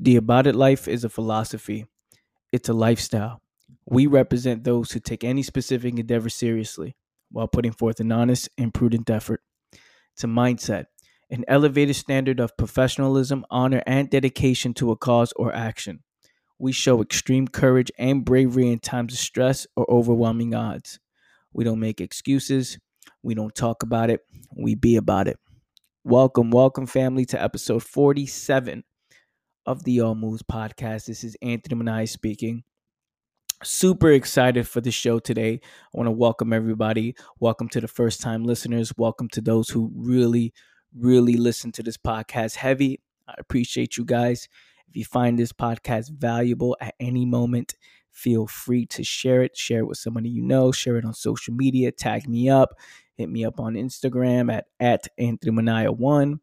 The About It Life is a philosophy, it's a lifestyle. We represent those who take any specific endeavor seriously while putting forth an honest and prudent effort. It's a mindset, an elevated standard of professionalism, honor, and dedication to a cause or action. We show extreme courage and bravery in times of stress or overwhelming odds. We don't make excuses. We don't talk about it. We be about it. Welcome, welcome, family, to episode 47 of the All Moves podcast. This is Anthony Manai speaking. Super excited for the show today. I want to welcome everybody. Welcome to the first time listeners. Welcome to those who really, really listen to this podcast heavy. I appreciate you guys. If you find this podcast valuable at any moment, feel free to share it. Share it with somebody you know. Share it on social media. Tag me up. Hit me up on Instagram at, at Anthony Manaya one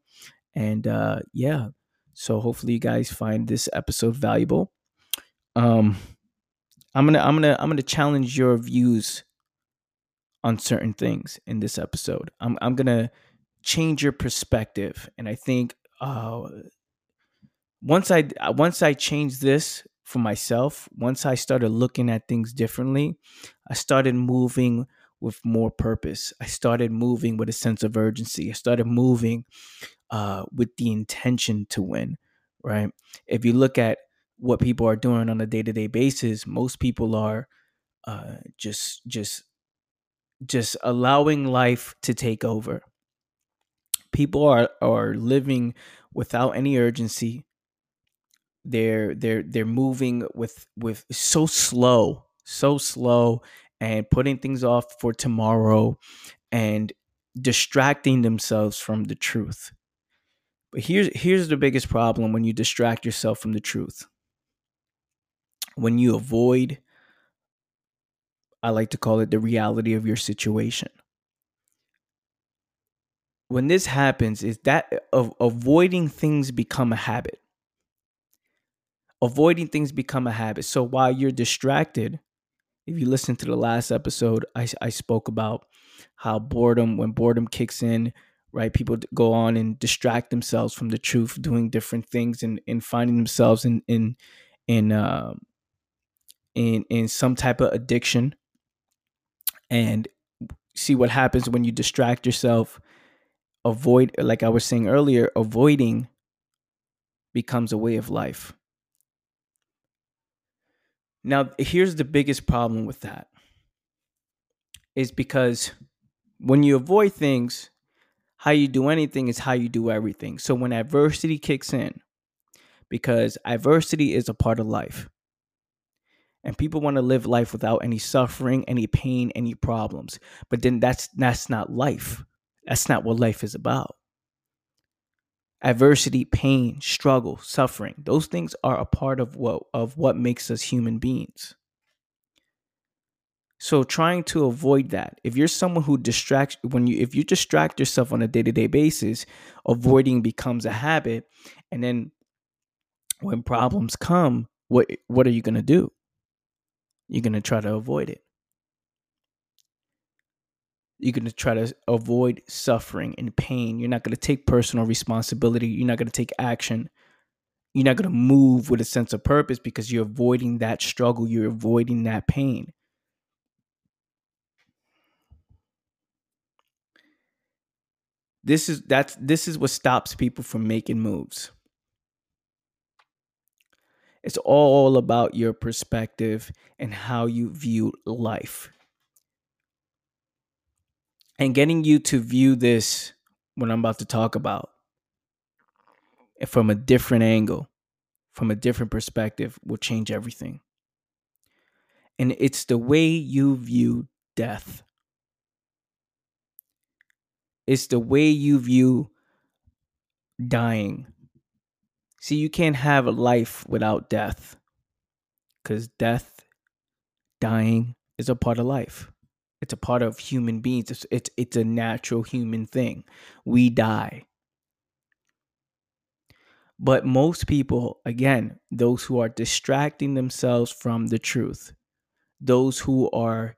And uh, yeah, so hopefully you guys find this episode valuable. Um, I'm gonna I'm gonna I'm gonna challenge your views on certain things in this episode. I'm I'm gonna change your perspective, and I think uh, once I once I change this for myself, once I started looking at things differently, I started moving with more purpose. I started moving with a sense of urgency. I started moving uh, with the intention to win, right? If you look at what people are doing on a day to day basis, most people are uh, just just just allowing life to take over. People are are living without any urgency. They're they're they're moving with with so slow, so slow, and putting things off for tomorrow, and distracting themselves from the truth. But here's here's the biggest problem when you distract yourself from the truth. When you avoid I like to call it the reality of your situation. When this happens is that uh, of avoiding things become a habit. Avoiding things become a habit. So while you're distracted, if you listen to the last episode, I, I spoke about how boredom, when boredom kicks in, right? People go on and distract themselves from the truth, doing different things and, and finding themselves in in in uh, in in some type of addiction. And see what happens when you distract yourself. Avoid, like I was saying earlier, avoiding becomes a way of life. Now, here's the biggest problem with that is because when you avoid things, how you do anything is how you do everything. So when adversity kicks in, because adversity is a part of life. And people want to live life without any suffering, any pain, any problems. But then that's that's not life. That's not what life is about. Adversity, pain, struggle, suffering, those things are a part of what of what makes us human beings. So trying to avoid that. If you're someone who distracts when you if you distract yourself on a day-to-day basis, avoiding becomes a habit and then when problems come, what what are you going to do? You're going to try to avoid it. You're going to try to avoid suffering and pain. You're not going to take personal responsibility. You're not going to take action. You're not going to move with a sense of purpose because you're avoiding that struggle. You're avoiding that pain. This is that's this is what stops people from making moves. It's all about your perspective and how you view life. And getting you to view this what I'm about to talk about from a different angle, from a different perspective will change everything. And it's the way you view death. It's the way you view dying. See, you can't have a life without death because death, dying is a part of life. It's a part of human beings. It's, it's, it's a natural human thing. We die. But most people, again, those who are distracting themselves from the truth, those who are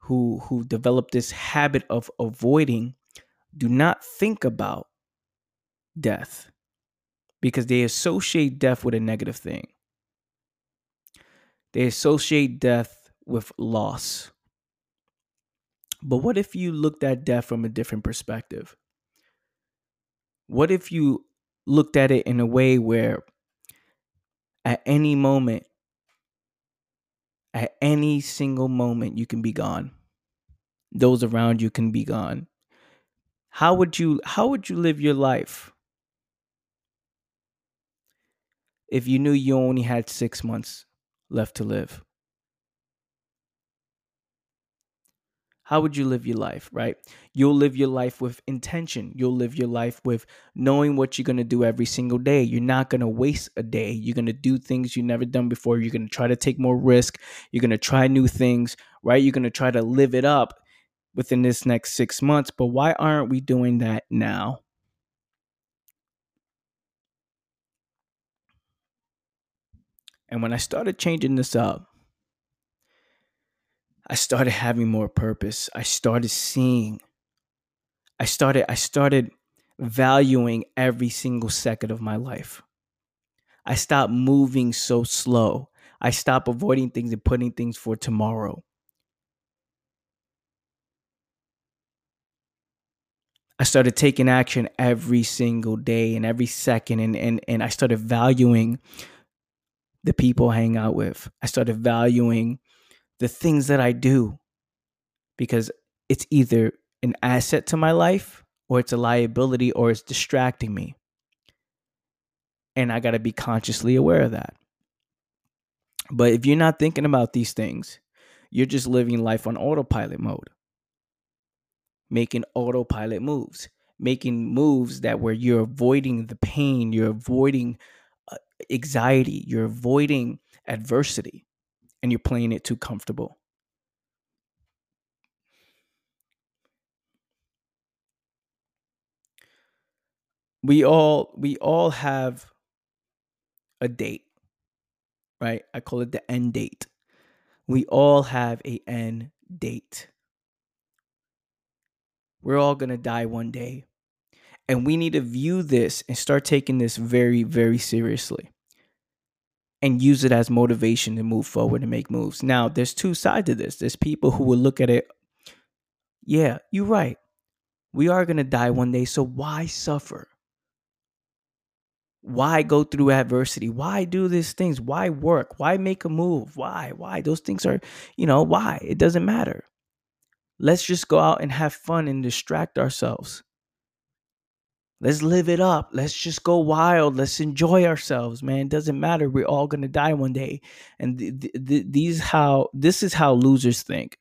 who who develop this habit of avoiding do not think about death. because they associate death with a negative thing. They associate death with loss. But what if you looked at death from a different perspective? What if you looked at it in a way where at any moment, at any single moment, you can be gone? Those around you can be gone. How would you how would you live your life if you knew you only had 6 months left to live? how would you live your life, right? You'll live your life with intention. You'll live your life with knowing what you're going to do every single day. You're not going to waste a day. You're going to do things you've never done before. You're going to try to take more risk. You're going to try new things, right? You're going to try to live it up within this next six months. But why aren't we doing that now? And when I started changing this up, I started having more purpose. I started seeing. I started I started valuing every single second of my life. I stopped moving so slow. I stopped avoiding things and putting things for tomorrow. I started taking action every single day and every second and and and I started valuing the people I hang out with. I started valuing the things that I do because it's either an asset to my life or it's a liability or it's distracting me. And I got to be consciously aware of that. But if you're not thinking about these things, you're just living life on autopilot mode, making autopilot moves, making moves that where you're avoiding the pain, you're avoiding uh, anxiety, you're avoiding adversity and you're playing it too comfortable. We all we all have a date. Right? I call it the end date. We all have a end date. We're all going to die one day. And we need to view this and start taking this very, very seriously and use it as motivation to move forward and make moves. Now, there's two sides to this. There's people who will look at it, yeah, you're right. We are going to die one day, so why suffer? Why go through adversity? Why do these things? Why work? Why make a move? Why? Why? Those things are, you know, why? It doesn't matter. Let's just go out and have fun and distract ourselves. Let's live it up. Let's just go wild. Let's enjoy ourselves, man. It doesn't matter. We're all gonna die one day, and th- th- these how this is how losers think.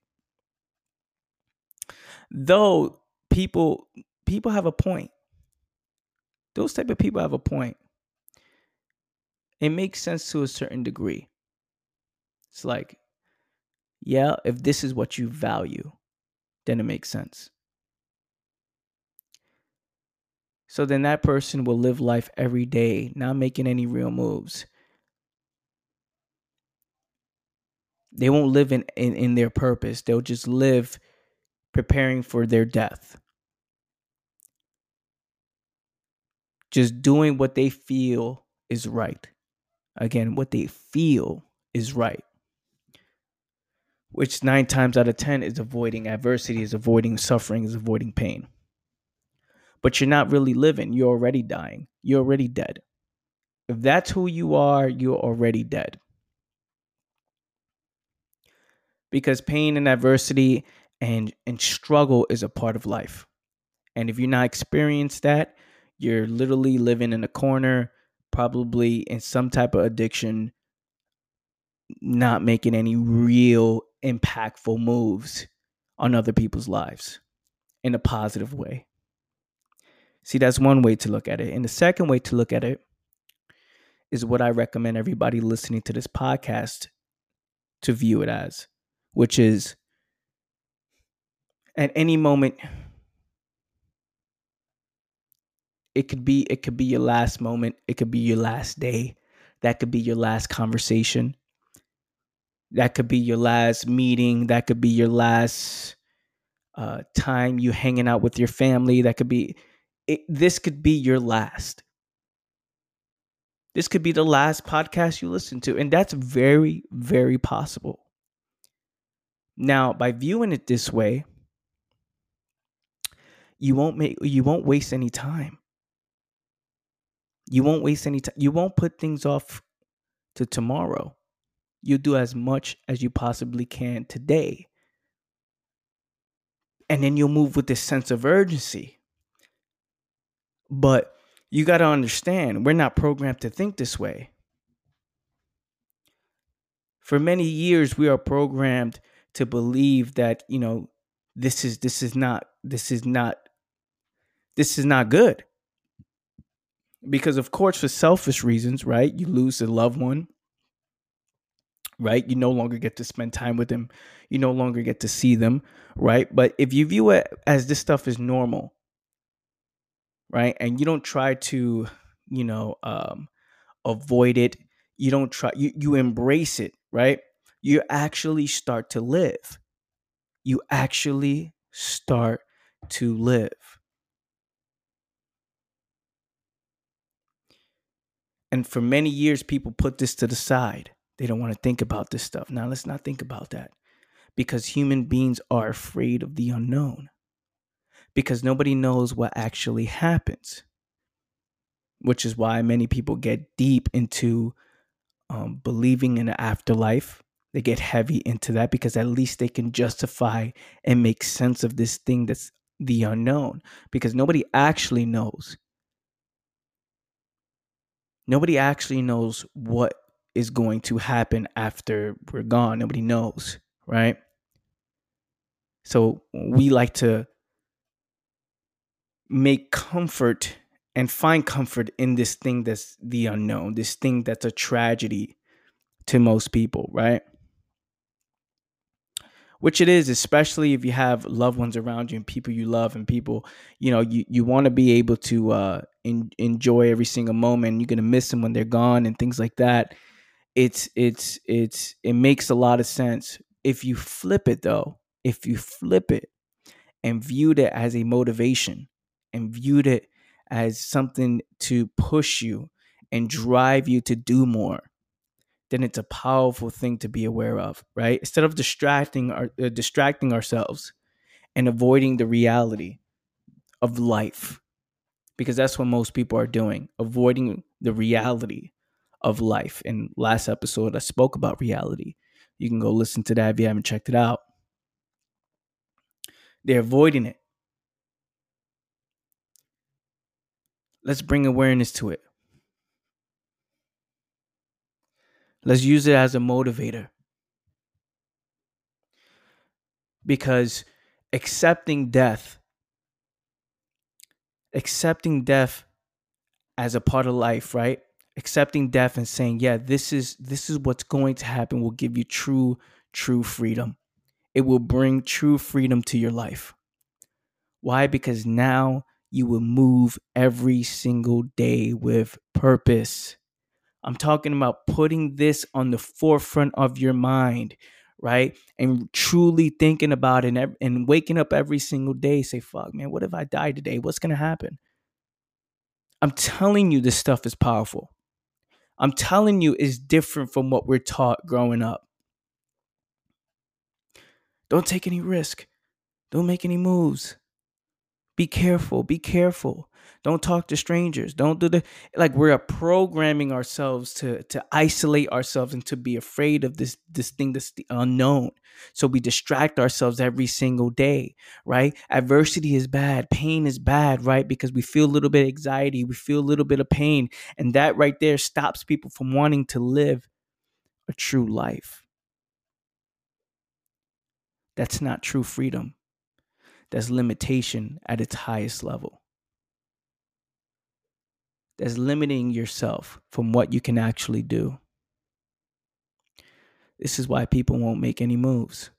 Though people people have a point. Those type of people have a point. It makes sense to a certain degree. It's like, yeah, if this is what you value, then it makes sense. So then that person will live life every day, not making any real moves. They won't live in, in, in their purpose. They'll just live preparing for their death. Just doing what they feel is right. Again, what they feel is right. Which nine times out of 10 is avoiding adversity, is avoiding suffering, is avoiding pain but you're not really living. You're already dying. You're already dead. If that's who you are, you're already dead. Because pain and adversity and, and struggle is a part of life. And if you're not experienced that, you're literally living in a corner, probably in some type of addiction, not making any real impactful moves on other people's lives in a positive way. See, that's one way to look at it. And the second way to look at it is what I recommend everybody listening to this podcast to view it as, which is at any moment it could be it could be your last moment, it could be your last day, that could be your last conversation. That could be your last meeting, that could be your last uh, time you hanging out with your family, that could be it, this could be your last. This could be the last podcast you listen to. And that's very, very possible. Now, by viewing it this way, you won't make you won't waste any time. You won't waste any time. You won't put things off to tomorrow. You do as much as you possibly can today. And then you'll move with this sense of urgency. But you got to understand, we're not programmed to think this way. For many years, we are programmed to believe that, you know, this is this is not this is not this is not good. Because of course for selfish reasons, right? You lose a loved one, right? You no longer get to spend time with them. You no longer get to see them, right? But if you view it as this stuff is normal, right? And you don't try to, you know, um, avoid it. You don't try, you, you embrace it, right? You actually start to live. You actually start to live. And for many years, people put this to the side. They don't want to think about this stuff. Now, let's not think about that. Because human beings are afraid of the unknown. Because nobody knows what actually happens, which is why many people get deep into um, believing in an afterlife. They get heavy into that because at least they can justify and make sense of this thing that's the unknown. Because nobody actually knows. Nobody actually knows what is going to happen after we're gone. Nobody knows, right? So we like to make comfort and find comfort in this thing that's the unknown, this thing that's a tragedy to most people, right? which it is especially if you have loved ones around you and people you love and people you know you, you want to be able to uh in, enjoy every single moment you're gonna miss them when they're gone and things like that it's it's it's it makes a lot of sense if you flip it though if you flip it and viewed it as a motivation and viewed it as something to push you and drive you to do more then it's a powerful thing to be aware of, right? Instead of distracting our uh, distracting ourselves and avoiding the reality of life. Because that's what most people are doing, avoiding the reality of life. In last episode I spoke about reality. You can go listen to that if you haven't checked it out. They're avoiding it. Let's bring awareness to it. Let's use it as a motivator. Because accepting death, accepting death as a part of life, right? Accepting death and saying, yeah, this is this is what's going to happen will give you true true freedom. It will bring true freedom to your life. Why? Because now you will move every single day with purpose. I'm talking about putting this on the forefront of your mind, right? And truly thinking about it and, and waking up every single day, say, fuck, man, what if I die today? What's going to happen? I'm telling you, this stuff is powerful. I'm telling you, is different from what we're taught growing up. Don't take any risk. Don't make any moves. Be careful. Be careful. Don't talk to strangers. Don't do the like we're programming ourselves to to isolate ourselves and to be afraid of this this thing that's the unknown. So we distract ourselves every single day, right? Adversity is bad, pain is bad, right? Because we feel a little bit of anxiety, we feel a little bit of pain, and that right there stops people from wanting to live a true life. That's not true freedom. That's limitation at its highest level that's limiting yourself from what you can actually do. This is why people won't make any moves.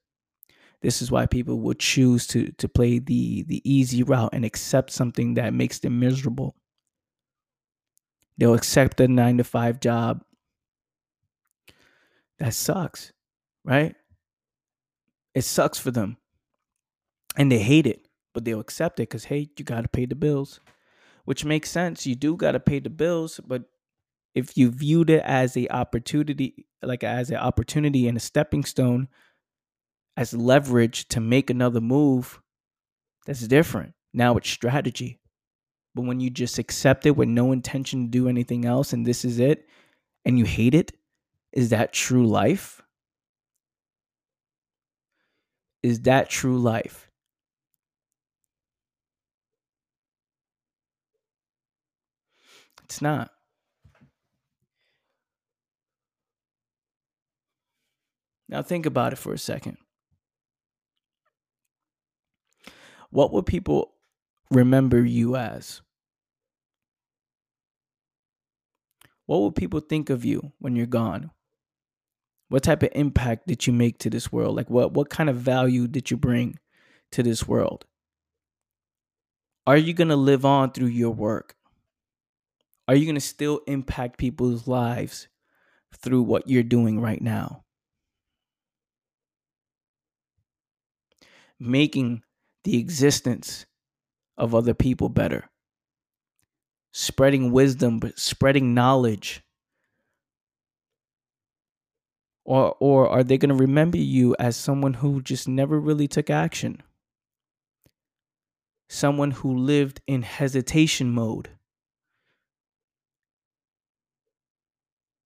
This is why people will choose to to play the the easy route and accept something that makes them miserable. They'll accept a 9 to 5 job. That sucks, right? It sucks for them. And they hate it, but they'll accept it cuz hey, you got to pay the bills. Which makes sense. You do got to pay the bills, but if you viewed it as a opportunity like as an opportunity and a stepping stone as leverage to make another move that's different. Now it's strategy. But when you just accept it with no intention to do anything else and this is it and you hate it is that true life? Is that true life it's not Now think about it for a second. What would people remember you as? What will people think of you when you're gone? What type of impact did you make to this world? Like what what kind of value did you bring to this world? Are you going to live on through your work? Are you going to still impact people's lives through what you're doing right now? making the existence of other people better, spreading wisdom, but spreading knowledge. Or, or are they going to remember you as someone who just never really took action? Someone who lived in hesitation mode.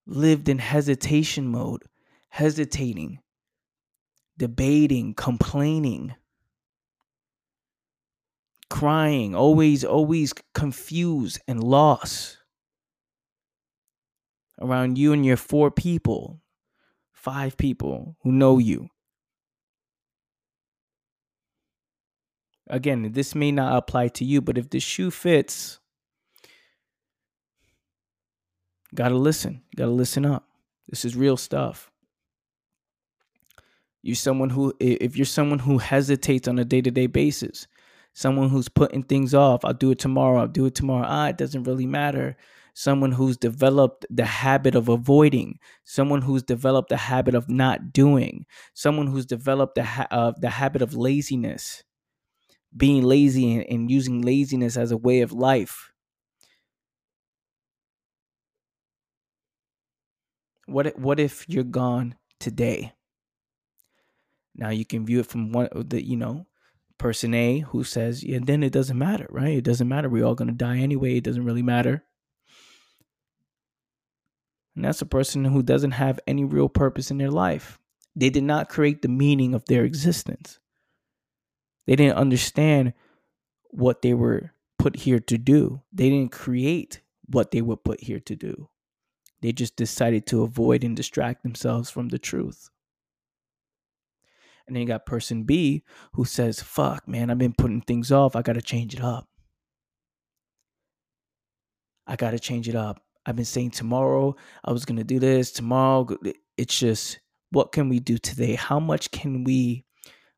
Lived in hesitation mode, hesitating, debating, complaining crying, always, always confused and lost around you and your four people, five people who know you. Again, this may not apply to you, but if the shoe fits, gotta listen. Gotta listen up. This is real stuff. You're someone who, if you're someone who hesitates on a day to day basis, someone who's putting things off. I'll do it tomorrow. I'll do it tomorrow. Ah, it doesn't really matter. Someone who's developed the habit of avoiding, someone who's developed the habit of not doing, someone who's developed the ha- uh, the habit of laziness, being lazy and, and using laziness as a way of life. What what if you're gone today? Now you can view it from one of the you know person A who says, yeah, then it doesn't matter, right? It doesn't matter. We're all going to die anyway. It doesn't really matter. And that's a person who doesn't have any real purpose in their life. They did not create the meaning of their existence. They didn't understand what they were put here to do. They didn't create what they were put here to do. They just decided to avoid and distract themselves from the truth. And then you got person B who says, fuck, man, I've been putting things off. I got to change it up. I got to change it up. I've been saying tomorrow I was going to do this, tomorrow. It's just, what can we do today? How much can we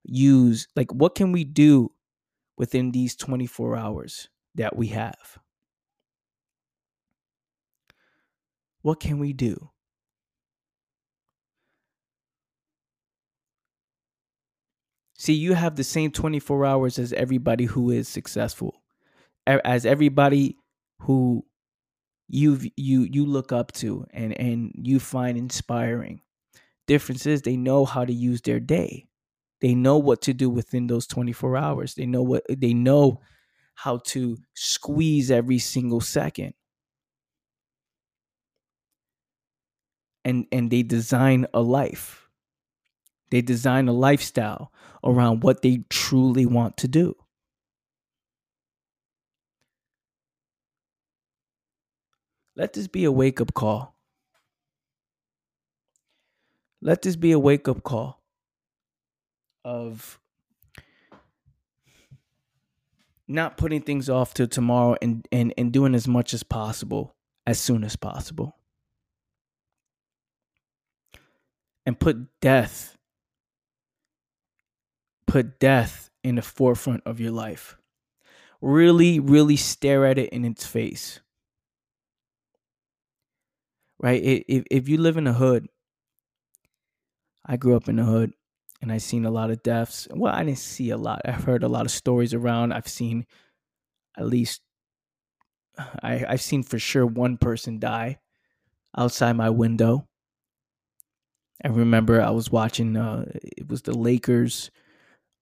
use? Like, what can we do within these 24 hours that we have? What can we do? See, you have the same 24 hours as everybody who is successful, as everybody who you you you look up to and and you find inspiring. Difference is they know how to use their day. They know what to do within those 24 hours. They know what they know how to squeeze every single second. And and they design a life they design a lifestyle around what they truly want to do. Let this be a wake up call. Let this be a wake up call of not putting things off till tomorrow and, and, and doing as much as possible as soon as possible. And put death put death in the forefront of your life. Really, really stare at it in its face. Right? If, if you live in a hood, I grew up in the hood and I've seen a lot of deaths. Well, I didn't see a lot. I've heard a lot of stories around. I've seen at least, I, I've seen for sure one person die outside my window. I remember I was watching uh it was the Lakers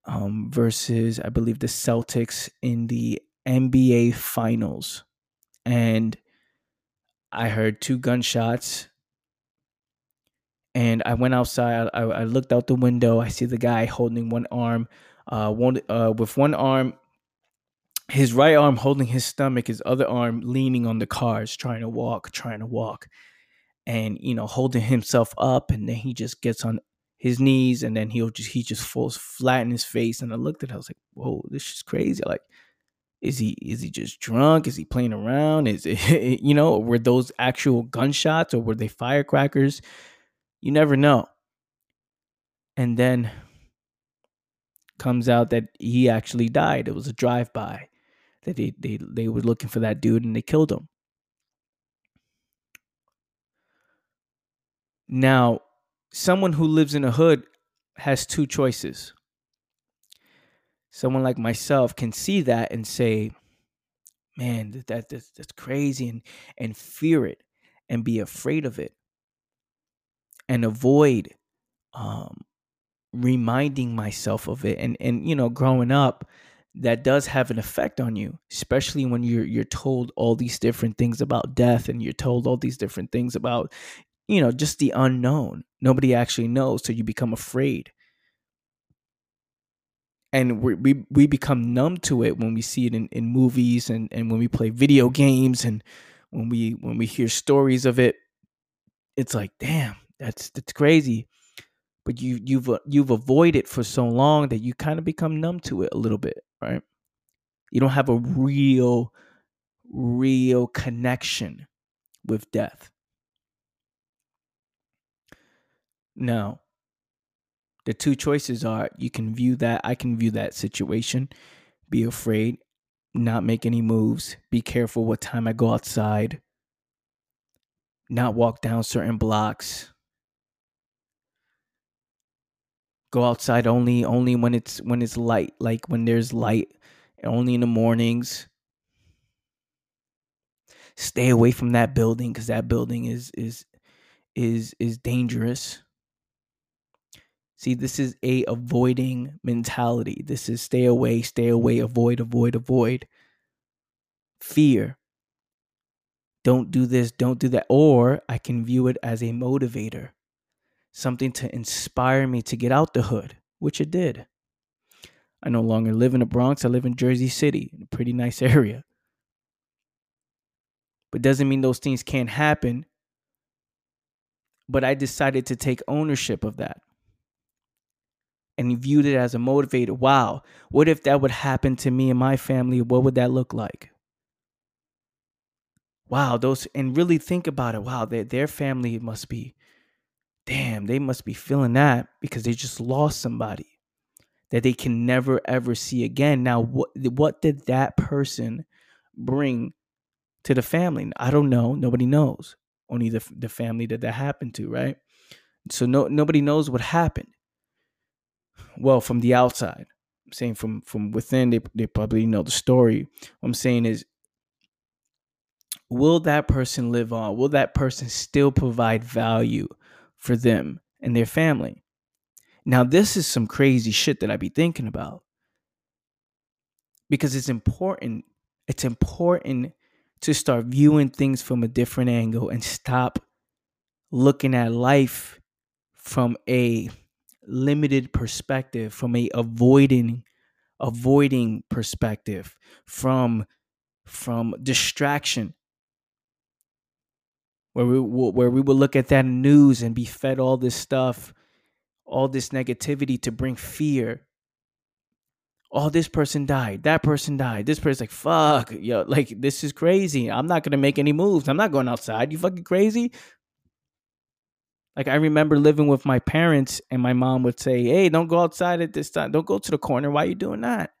um versus I believe the Celtics in the NBA finals. And I heard two gunshots and I went outside. I, I looked out the window. I see the guy holding one arm, uh, one uh, with one arm, his right arm holding his stomach, his other arm leaning on the cars, trying to walk, trying to walk, and you know, holding himself up. And then he just gets on his knees, and then he'll just he just falls flat in his face. And I looked at, it, I was like, "Whoa, this is crazy!" Like, is he is he just drunk? Is he playing around? Is it you know, were those actual gunshots or were they firecrackers? You never know. And then comes out that he actually died. It was a drive by. That they, they they were looking for that dude and they killed him. Now, someone who lives in a hood has two choices. Someone like myself can see that and say, "Man, that, that that's, that's crazy," and and fear it and be afraid of it and avoid um, reminding myself of it. And and you know, growing up, that does have an effect on you, especially when you're you're told all these different things about death, and you're told all these different things about you know just the unknown. Nobody actually knows, so you become afraid. And we, we we become numb to it when we see it in, in movies and, and when we play video games and when we when we hear stories of it, it's like, damn, that's that's crazy. But you you've you've avoided for so long that you kind of become numb to it a little bit, right? You don't have a real real connection with death. Now, the two choices are you can view that I can view that situation, be afraid, not make any moves, be careful what time I go outside, not walk down certain blocks, go outside only only when it's when it's light like when there's light only in the mornings. Stay away from that building because that building is is is is dangerous see this is a avoiding mentality this is stay away stay away avoid avoid avoid fear don't do this don't do that or i can view it as a motivator something to inspire me to get out the hood, which it did. I no longer live in the Bronx. I live in Jersey City, in a pretty nice area. But doesn't mean those things can't happen. But I decided to take ownership of that and he viewed it as a motivator. Wow, what if that would happen to me and my family? What would that look like? Wow, those and really think about it. Wow, their their family must be damn, they must be feeling that because they just lost somebody that they can never ever see again. Now, what what did that person bring to the family? I don't know. Nobody knows. Only the the family that that happened to, right? So no nobody knows what happened. Well, from the outside, I'm saying from from within, they they probably know the story. What I'm saying is will that person live on? Will that person still provide value for them and their family. Now, this is some crazy shit that I be thinking about because it's important. It's important to start viewing things from a different angle and stop looking at life from a limited perspective, from a avoiding avoiding perspective, from from distraction where we where we would look at that news and be fed all this stuff, all this negativity to bring fear. Oh, this person died. That person died. This person's like, fuck, yo, like this is crazy. I'm not gonna make any moves. I'm not going outside. You fucking crazy? Like I remember living with my parents, and my mom would say, "Hey, don't go outside at this time. Don't go to the corner. Why are you doing that?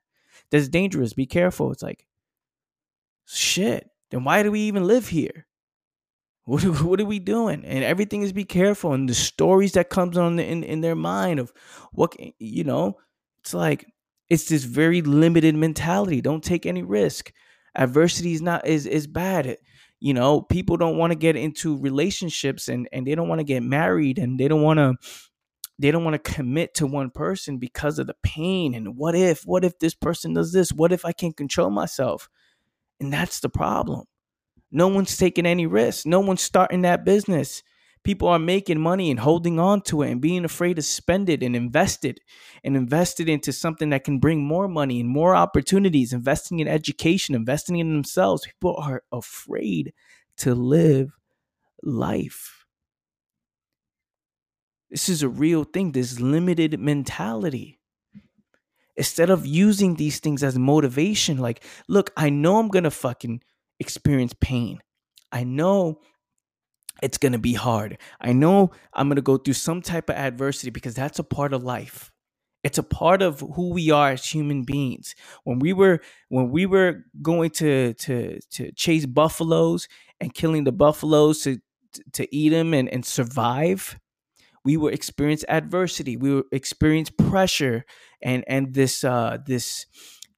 That's dangerous. Be careful." It's like, shit. Then why do we even live here? What are, what are we doing? And everything is be careful. And the stories that comes on in in their mind of what you know, it's like it's this very limited mentality. Don't take any risk. Adversity is not is is bad. You know people don't want to get into relationships and and they don't want to get married and they don't want to they don't want to commit to one person because of the pain and what if what if this person does this? What if i can't control myself? And that's the problem. No one's taking any risks. No one's starting that business people are making money and holding on to it and being afraid to spend it and invest it and invest it into something that can bring more money and more opportunities investing in education investing in themselves. People are afraid to live life. This is a real thing this limited mentality. Instead of using these things as motivation like look i know i'm gonna fucking experience pain. I know it's going to be hard. I know I'm going to go through some type of adversity because that's a part of life. It's a part of who we are as human beings. When we were when we were going to to to chase buffaloes and killing the buffaloes to to eat them and, and survive, we will experience adversity. We will experience pressure and and this uh this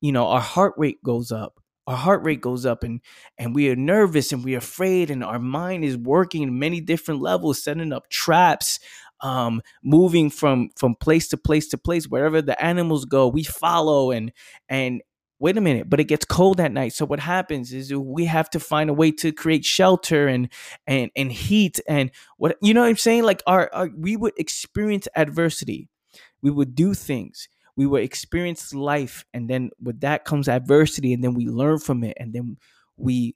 you know our heart rate goes up our heart rate goes up and and we are nervous and we're afraid and our mind is working in many different levels setting up traps um moving from from place to place to place. Wherever the animals go we follow and and wait a minute but it gets cold at night. So what happens is we have to find a way to create shelter and and and heat and what you know what i'm saying? Like our, our we would experience adversity. We would do things we will experience life and then with that comes adversity and then we learn from it and then we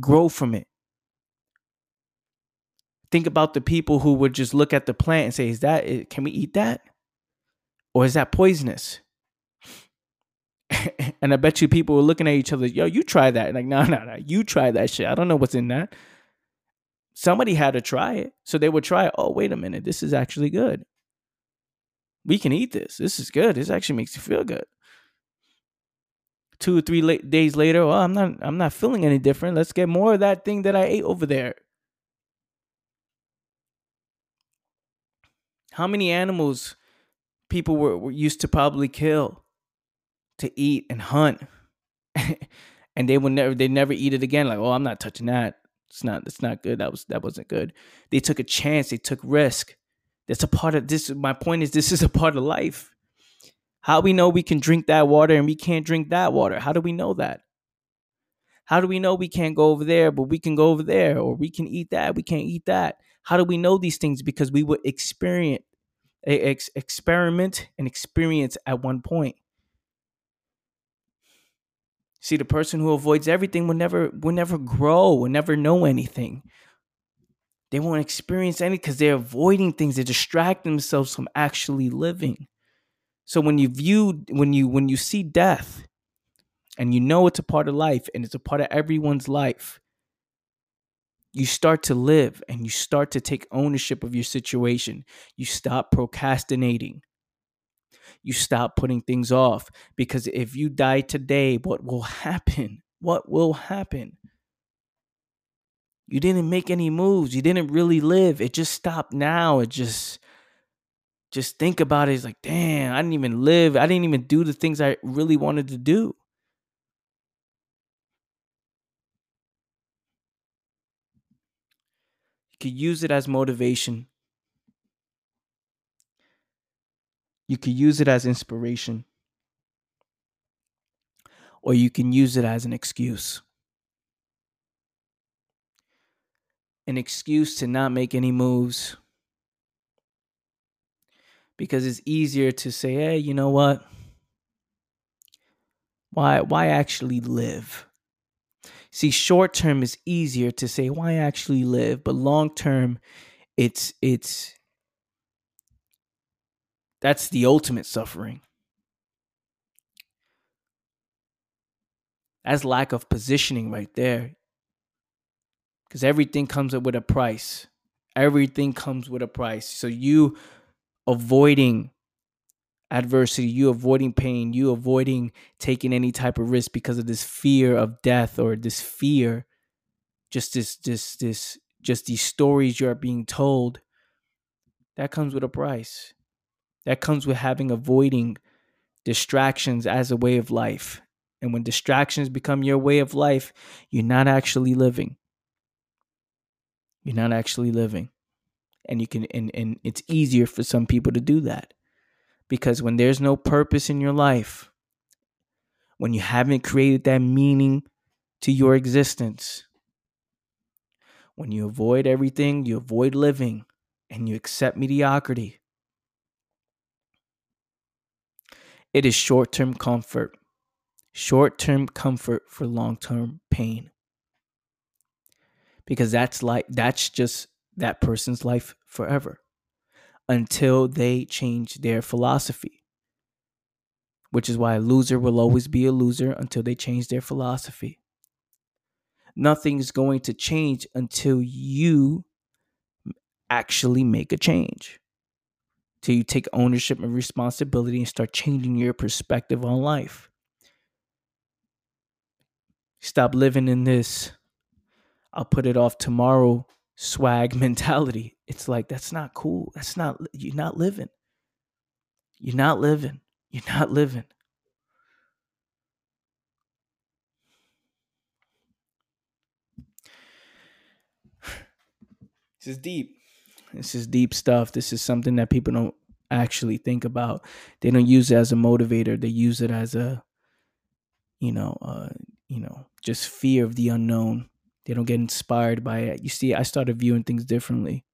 grow from it. Think about the people who would just look at the plant and say is that can we eat that? Or is that poisonous? And i bet you people were looking at each other yo you try that. Like no no no you try that shit. I don't know what's in that. Somebody had to try it. So they would try oh wait a minute this is actually good we can eat this. This is good. This actually makes you feel good. Two or three la- days later, well, I'm not. I'm not feeling any different. Let's get more of that thing that I ate over there. How many animals people were, were used to probably kill to eat and hunt, and they would never. They never eat it again. Like, oh, I'm not touching that. It's not. It's not good. That was. That wasn't good. They took a chance. They took risk. That's a part of this. My point is, this is a part of life. How we know we can drink that water and we can't drink that water? How do we know that? How do we know we can't go over there, but we can go over there, or we can eat that, we can't eat that? How do we know these things? Because we would experience, ex- experiment and experience at one point. See, the person who avoids everything will never will never grow, will never know anything. They won't experience any because they're avoiding things. They distract themselves from actually living. So when you view when you when you see death and you know it's a part of life and it's a part of everyone's life, you start to live and you start to take ownership of your situation. You stop procrastinating. You stop putting things off because if you die today, what will happen? What will happen? You didn't make any moves. You didn't really live. It just stopped now. It just just think about it. It's like, damn, I didn't even live. I didn't even do the things I really wanted to do. You could use it as motivation. You could use it as inspiration. Or you can use it as an excuse. An excuse to not make any moves because it's easier to say, "Hey, you know what? Why why actually live?" See, short term is easier to say, "Why actually live?" But long term, it's it's that's the ultimate suffering. That's lack of positioning right there because everything comes with a price. Everything comes with a price. So you avoiding adversity, you avoiding pain, you avoiding taking any type of risk because of this fear of death or this fear, just this this this just these stories you are being told. That comes with a price. That comes with having avoiding distractions as a way of life. And when distractions become your way of life, you're not actually living. You're not actually living. And you can and, and it's easier for some people to do that. Because when there's no purpose in your life, when you haven't created that meaning to your existence, when you avoid everything, you avoid living, and you accept mediocrity, it is short term comfort. Short term comfort for long term pain. Because that's like, that's just that person's life forever until they change their philosophy which is why a loser will always be a loser until they change their philosophy. Nothing's going to change until you actually make a change. Till you take ownership and responsibility and start changing your perspective on life. Stop living in this, I'll put it off tomorrow swag mentality. It's like, that's not cool. That's not, you're not living. You're not living. You're not living. This is deep. This is deep stuff. This is something that people don't actually think about. They don't use it as a motivator. They use it as a, you know, uh, you know, just fear of the unknown. They don't get inspired by it. You see, I started viewing things differently.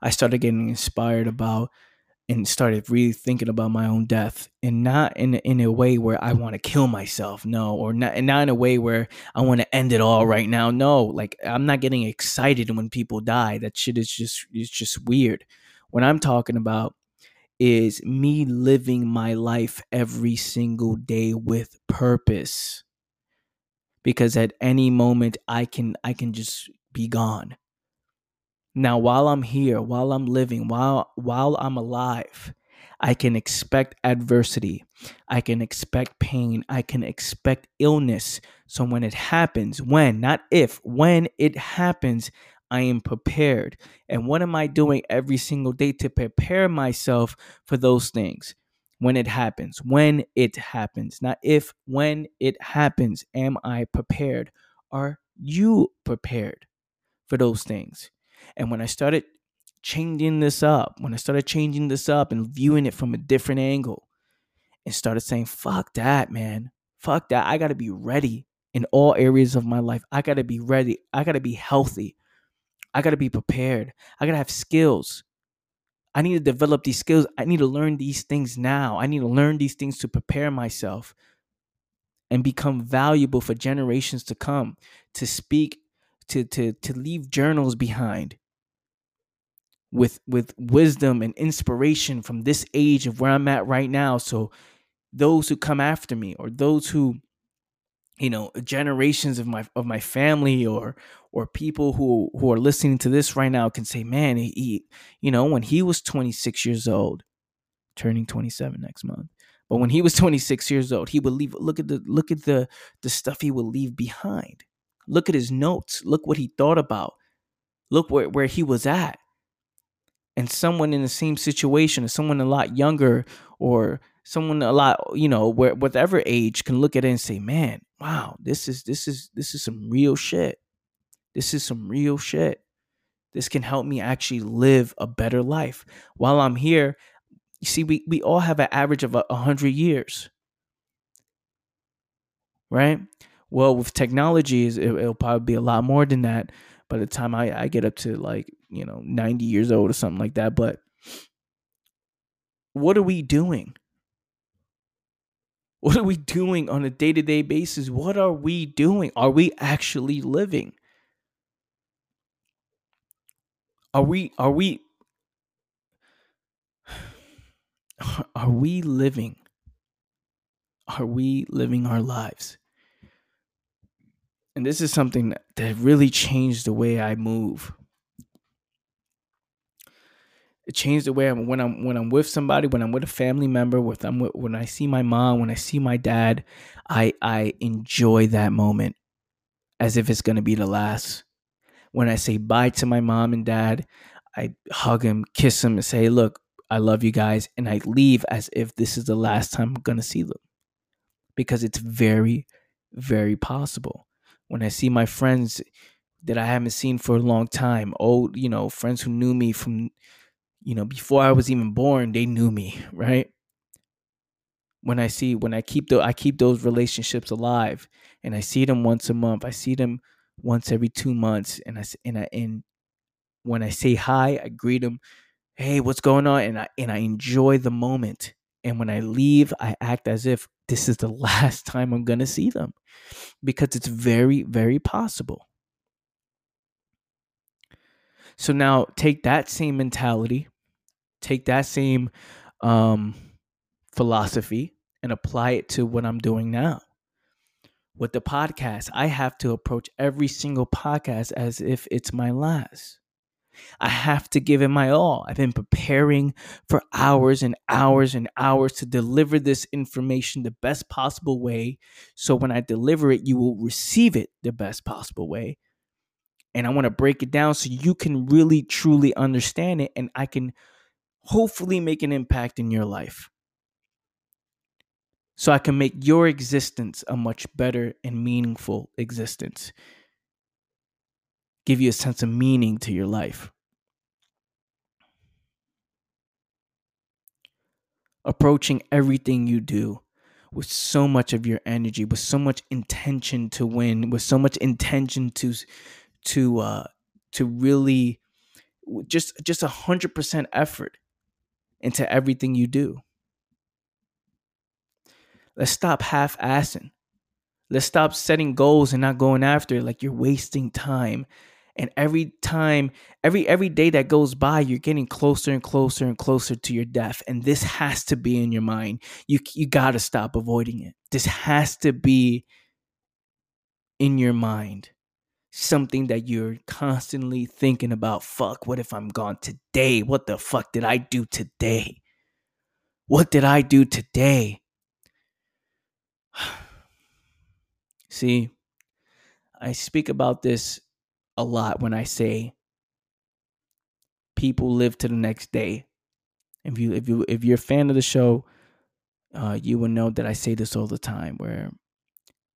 I started getting inspired about and started really thinking about my own death and not in in a way where I want to kill myself no or not and not in a way where I want to end it all right now no like I'm not getting excited when people die that shit is just it's just weird what I'm talking about is me living my life every single day with purpose because at any moment I can I can just be gone now, while I'm here, while I'm living, while while I'm alive, I can expect adversity. I can expect pain. I can expect illness. So when it happens, when, not if, when it happens, I am prepared. And what am I doing every single day to prepare myself for those things? When it happens, when it happens, not if, when it happens, am I prepared? Are you prepared for those things? And when I started changing this up, when I started changing this up and viewing it from a different angle, and started saying, fuck that, man. Fuck that. I got to be ready in all areas of my life. I got to be ready. I got to be healthy. I got to be prepared. I got to have skills. I need to develop these skills. I need to learn these things now. I need to learn these things to prepare myself and become valuable for generations to come, to speak to to to leave journals behind with with wisdom and inspiration from this age of where I'm at right now so those who come after me or those who you know generations of my of my family or or people who who are listening to this right now can say man he, you know when he was 26 years old turning 27 next month but when he was 26 years old he would leave look at the look at the the stuff he would leave behind Look at his notes. Look what he thought about. Look where, where he was at. And someone in the same situation, or someone a lot younger, or someone a lot, you know, where whatever age can look at it and say, Man, wow, this is this is this is some real shit. This is some real shit. This can help me actually live a better life. While I'm here, you see, we, we all have an average of a, hundred years. Right? Well, with technologies, it, will probably be a lot more than that by the time I, I get up to like, you know, 90 years old or something like that. But what are we doing? What are we doing on a day to day basis? What are we doing? Are we actually living? Are we, are we, are we living? Are we living our lives? and this is something that really changed the way I move. It changed the way I'm when I'm when I'm with somebody, when I'm with a family member, with I'm with, when I see my mom, when I see my dad, I I enjoy that moment as if it's gonna be the last. When I say bye to my mom and dad, I hug him, kiss him, and say, "Look, I love you guys," and I leave as if this is the last time I'm gonna see them, because it's very, very possible when I see my friends that I haven't seen for a long time. Old, you know, friends who knew me from, you know, before I was even born, they knew me, right? When I see, when I keep the, I keep those relationships alive, and I see them once a month. I see them once every two months, and I and I and when I say hi, I greet them, hey, what's going on, and I and I enjoy the moment. And when I leave, I act as if this is the last time I'm gonna see them, because it's very, very possible so now take that same mentality, take that same um, philosophy, and apply it to what I'm doing now. With the podcast, I have to approach every single podcast as if it's my last. I have to give it my all. I've been preparing for hours and hours and hours to deliver this information the best possible way. So when I deliver it, you will receive it the best possible way and I want to break it down so you can really truly understand it and I can hopefully make an impact in your life. So I can make your existence a much better and meaningful existence. Give you a sense of meaning to your life. Approaching everything you do with so much of your energy, with so much intention to win, with so much intention to to uh to really just just a hundred percent effort into everything you do. Let's stop half assing. Let's stop setting goals and not going after it like you're wasting time. And every time, every every day that goes by, you're getting closer and closer and closer to your death. And this has to be in your mind. You you gotta stop avoiding it. This has to be in your mind something that you're constantly thinking about. Fuck, what if I'm gone today? What the fuck did I do today? What did I do today? See, I speak about this a lot when I say people live to the next day. If you if you if you're a fan of the show, uh, you will know that I say this all the time. Where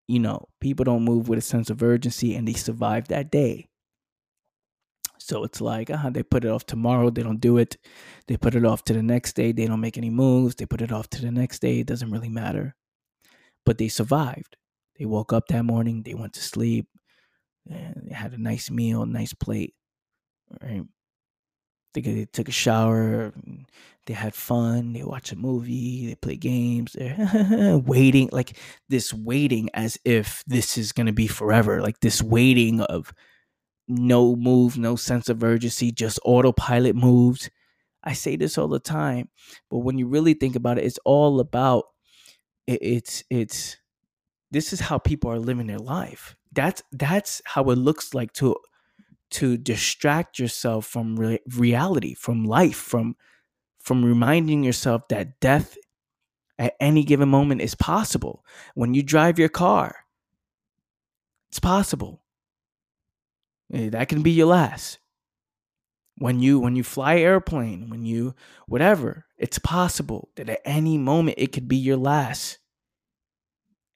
you know, people don't move with a sense of urgency and they survive that day. So it's like, uh, they put it off tomorrow, they don't do it. They put it off to the next day, they don't make any moves. They put it off to the next day, it doesn't really matter. But they survived. They woke up that morning, they went to sleep, and they had a nice meal, nice plate, right? They, they took a shower, they had fun, they watch a movie, they play games, they're waiting, like this waiting as if this is to be forever, like this waiting of no move, no sense of urgency, just autopilot moves. I say this all the time, but when you really think about it, it's all about it, it's it's this is how people are living their life. That's that's how it looks like to to distract yourself from re- reality, from life, from from reminding yourself that death at any given moment is possible. When you drive your car, it's possible. Eh, that can be your last. When you when you fly airplane, when you whatever, it's possible that at any moment it could be your last.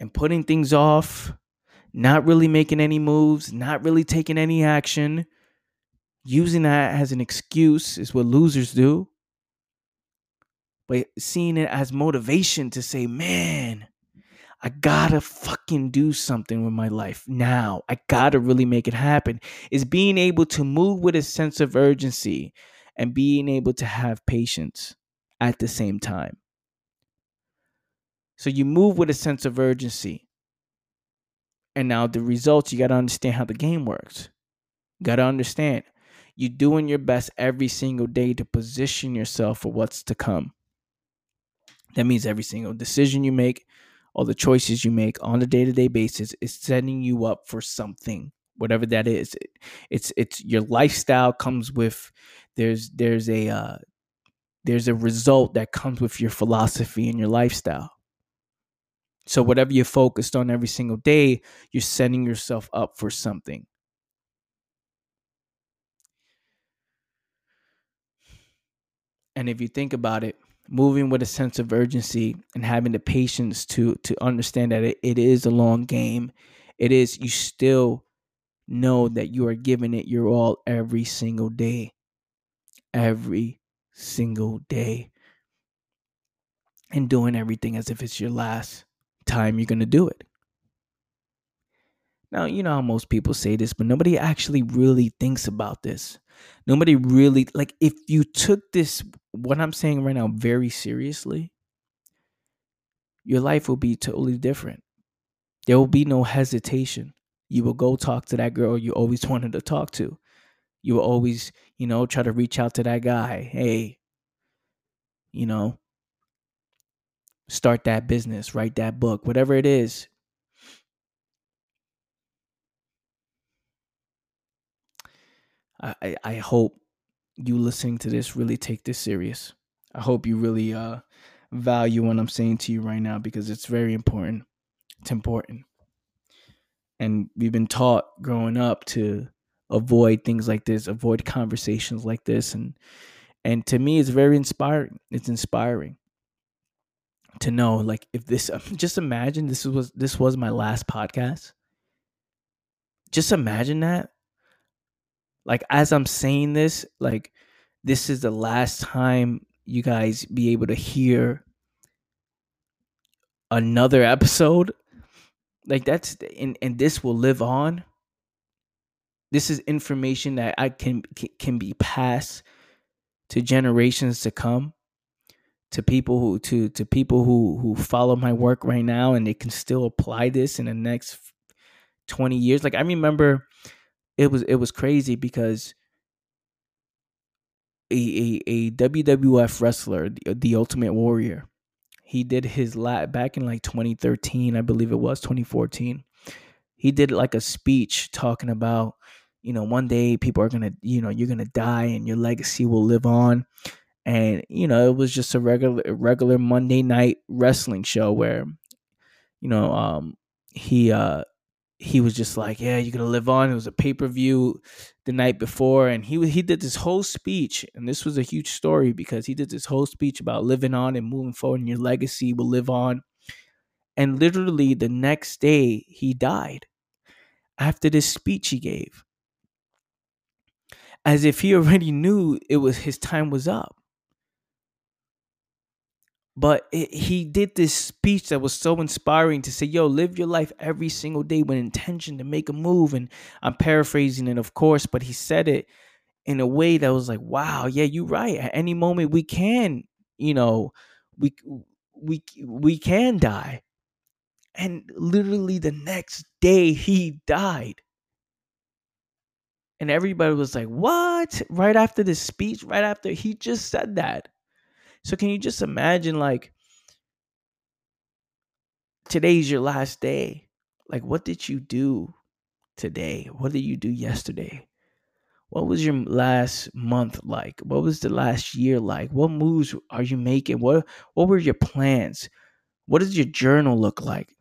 And putting things off not really making any moves, not really taking any action, using that as an excuse is what losers do. But seeing it as motivation to say, man, I gotta fucking do something with my life now. I gotta really make it happen. Is being able to move with a sense of urgency and being able to have patience at the same time. So you move with a sense of urgency. And now the results, you got to understand how the game works. You Got to understand. You're doing your best every single day to position yourself for what's to come. That means every single decision you make, all the choices you make on a day-to-day basis is setting you up for something, whatever that is. It's it's your lifestyle comes with there's there's a uh, there's a result that comes with your philosophy and your lifestyle. So, whatever you're focused on every single day, you're setting yourself up for something. And if you think about it, moving with a sense of urgency and having the patience to to understand that it, it is a long game, it is you still know that you are giving it your all every single day. Every single day. And doing everything as if it's your last time you're going to do it. Now, you know how most people say this, but nobody actually really thinks about this. Nobody really, like, if you took this, what I'm saying right now, very seriously, your life will be totally different. There will be no hesitation. You will go talk to that girl you always wanted to talk to. You will always, you know, try to reach out to that guy. Hey, you know, start that business, write that book, whatever it is. I, I hope you listening to this really take this serious. I hope you really uh, value what I'm saying to you right now because it's very important. It's important. And we've been taught growing up to avoid things like this, avoid conversations like this and and to me it's very inspiring. It's inspiring to know like if this just imagine this was this was my last podcast. Just imagine that like as I'm saying this, like this is the last time you guys be able to hear another episode. Like that's and and this will live on. This is information that I can can be passed to generations to come to people who to to people who who follow my work right now and they can still apply this in the next 20 years like i remember it was it was crazy because a a, a WWF wrestler, the, the Ultimate Warrior, he did his lat back in like 2013, I believe it was 2014. He did like a speech talking about, you know, one day people are gonna, you know, you're gonna die and your legacy will live on. And you know, it was just a regular regular Monday night wrestling show where, you know, um, he uh he was just like, "Yeah, you're gonna live on." It was a pay per view the night before, and he he did this whole speech, and this was a huge story because he did this whole speech about living on and moving forward, and your legacy will live on. And literally the next day, he died after this speech he gave, as if he already knew it was his time was up but it, he did this speech that was so inspiring to say yo live your life every single day with intention to make a move. And i'm paraphrasing it of course but he said it in a way that was like wow yeah you're right. At any moment we can you know we we we can die. And literally the next day he died. And everybody was like what? Right after this speech right after he just said that so can you just imagine like today's your last day? Like what did you do today? What did you do yesterday? What was your last month like? What was the last year like? What moves are you making? What what were your plans? What does your journal look like?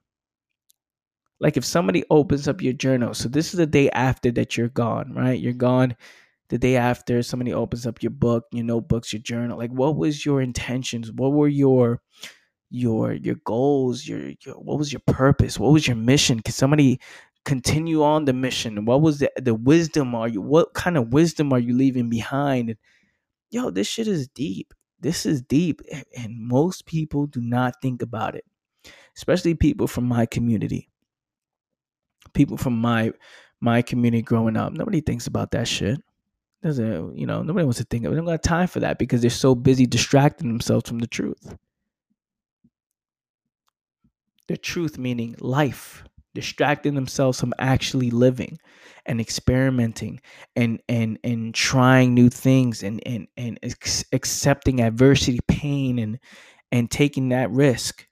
Like if somebody opens up your journal, so this is the day after that you're gone, right? You're gone the day after somebody opens up your book your notebooks your journal like what was your intentions? What were your your your goals? Your, your what was your purpose? What was your mission? Can somebody continue on the mission? What was the the wisdom are you what kind of wisdom are you leaving behind? Yo this shit is deep. This is deep and most people do not think about it especially people from my community. People from my my community growing up nobody thinks about that shit doesn't you know nobody wants to think of it. They don't got time for that because they're so busy distracting themselves from the truth. The truth meaning life, distracting themselves from actually living and experimenting and and and trying new things and and and ex- accepting adversity, pain and and taking that risk.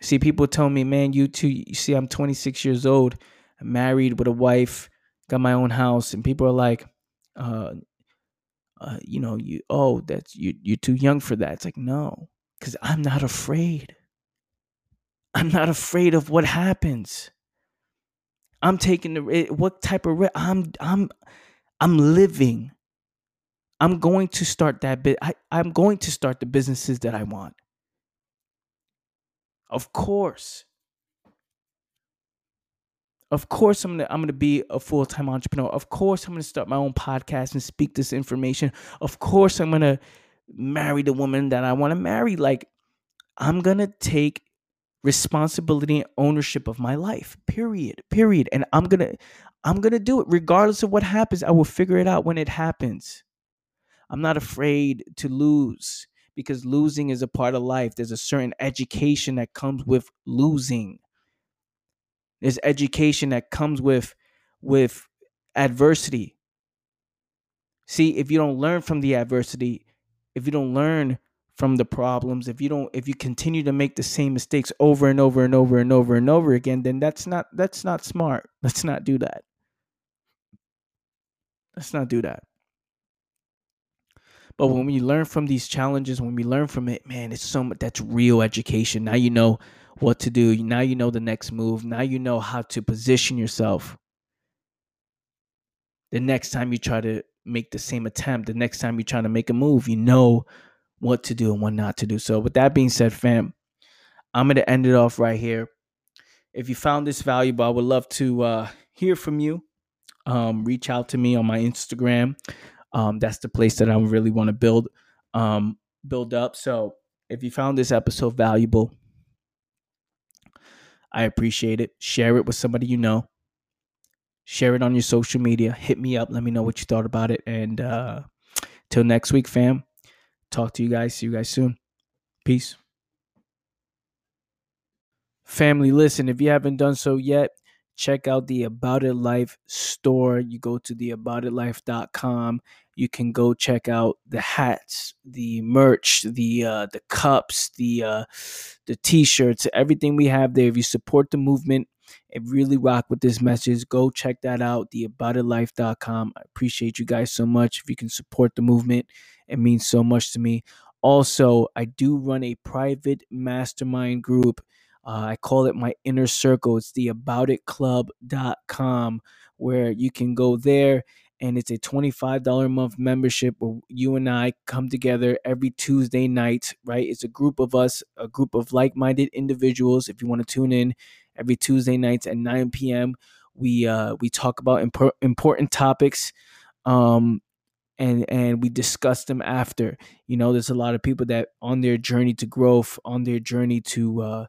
See, people tell me, man, you too. You see, I'm 26 years old, married with a wife got my own house, and people are like, uh, uh, you know, you oh, that's you you're too young for that. It's like no, because I'm not afraid. I'm not afraid of what happens. I'm taking the what type of I'm I'm I'm living. I'm going to start that bit. I, I'm going to start the businesses that I want. Of course. Of course, I'm gonna I'm gonna be a full time entrepreneur. Of course, I'm gonna start my own podcast and speak this information. Of course, I'm gonna marry the woman that I want to marry. Like, I'm gonna take responsibility and ownership of my life. Period. Period. And I'm gonna I'm gonna do it regardless of what happens. I will figure it out when it happens. I'm not afraid to lose because losing is a part of life. There's a certain education that comes with losing. There's education that comes with with adversity. See, if you don't learn from the adversity, if you don't learn from the problems, if you don't if you continue to make the same mistakes over and over and over and over and over again, then that's not that's not smart. Let's not do that. Let's not do that. But when we learn from these challenges, when we learn from it, man, it's so much that's real education. Now you know what to do. Now you know the next move. Now you know how to position yourself. The next time you try to make the same attempt, the next time you're trying to make a move, you know what to do and what not to do. So, with that being said, fam, I'm going to end it off right here. If you found this valuable, I would love to uh, hear from you. Um, reach out to me on my Instagram. Um, that's the place that I really want to build um, build up. So, if you found this episode valuable, I appreciate it. Share it with somebody you know. Share it on your social media. Hit me up. Let me know what you thought about it. And uh, till next week, fam. Talk to you guys. See you guys soon. Peace. Family, listen, if you haven't done so yet, check out the About It Life store. You go to the aboutitlife.com. You can go check out the hats, the merch, the uh, the cups, the uh, the t-shirts, everything we have there. If you support the movement and really rock with this message, go check that out. The aboutitlife.com. I appreciate you guys so much. If you can support the movement, it means so much to me. Also, I do run a private mastermind group uh, I call it my inner circle. It's the aboutitclub.com where you can go there and it's a $25 a month membership where you and I come together every Tuesday night, right? It's a group of us, a group of like minded individuals. If you want to tune in every Tuesday nights at 9 p.m., we, uh, we talk about imp- important topics. Um, and and we discuss them after you know there's a lot of people that on their journey to growth on their journey to uh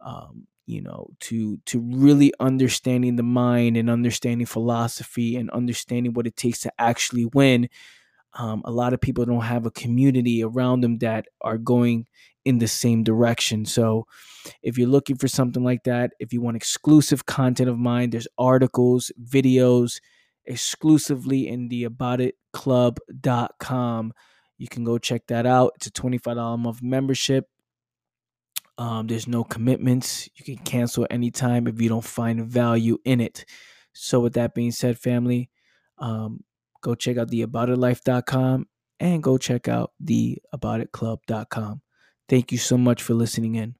um, you know to to really understanding the mind and understanding philosophy and understanding what it takes to actually win um, a lot of people don't have a community around them that are going in the same direction. So if you're looking for something like that if you want exclusive content of mine there's articles videos exclusively in the aboutitclub.com you can go check that out. It's a $25 a month membership um, there's no commitments. You can cancel anytime if you don't find value in it. So, with that being said, family, um, go check out the aboutitlife.com and go check out the aboutitclub.com. Thank you so much for listening in.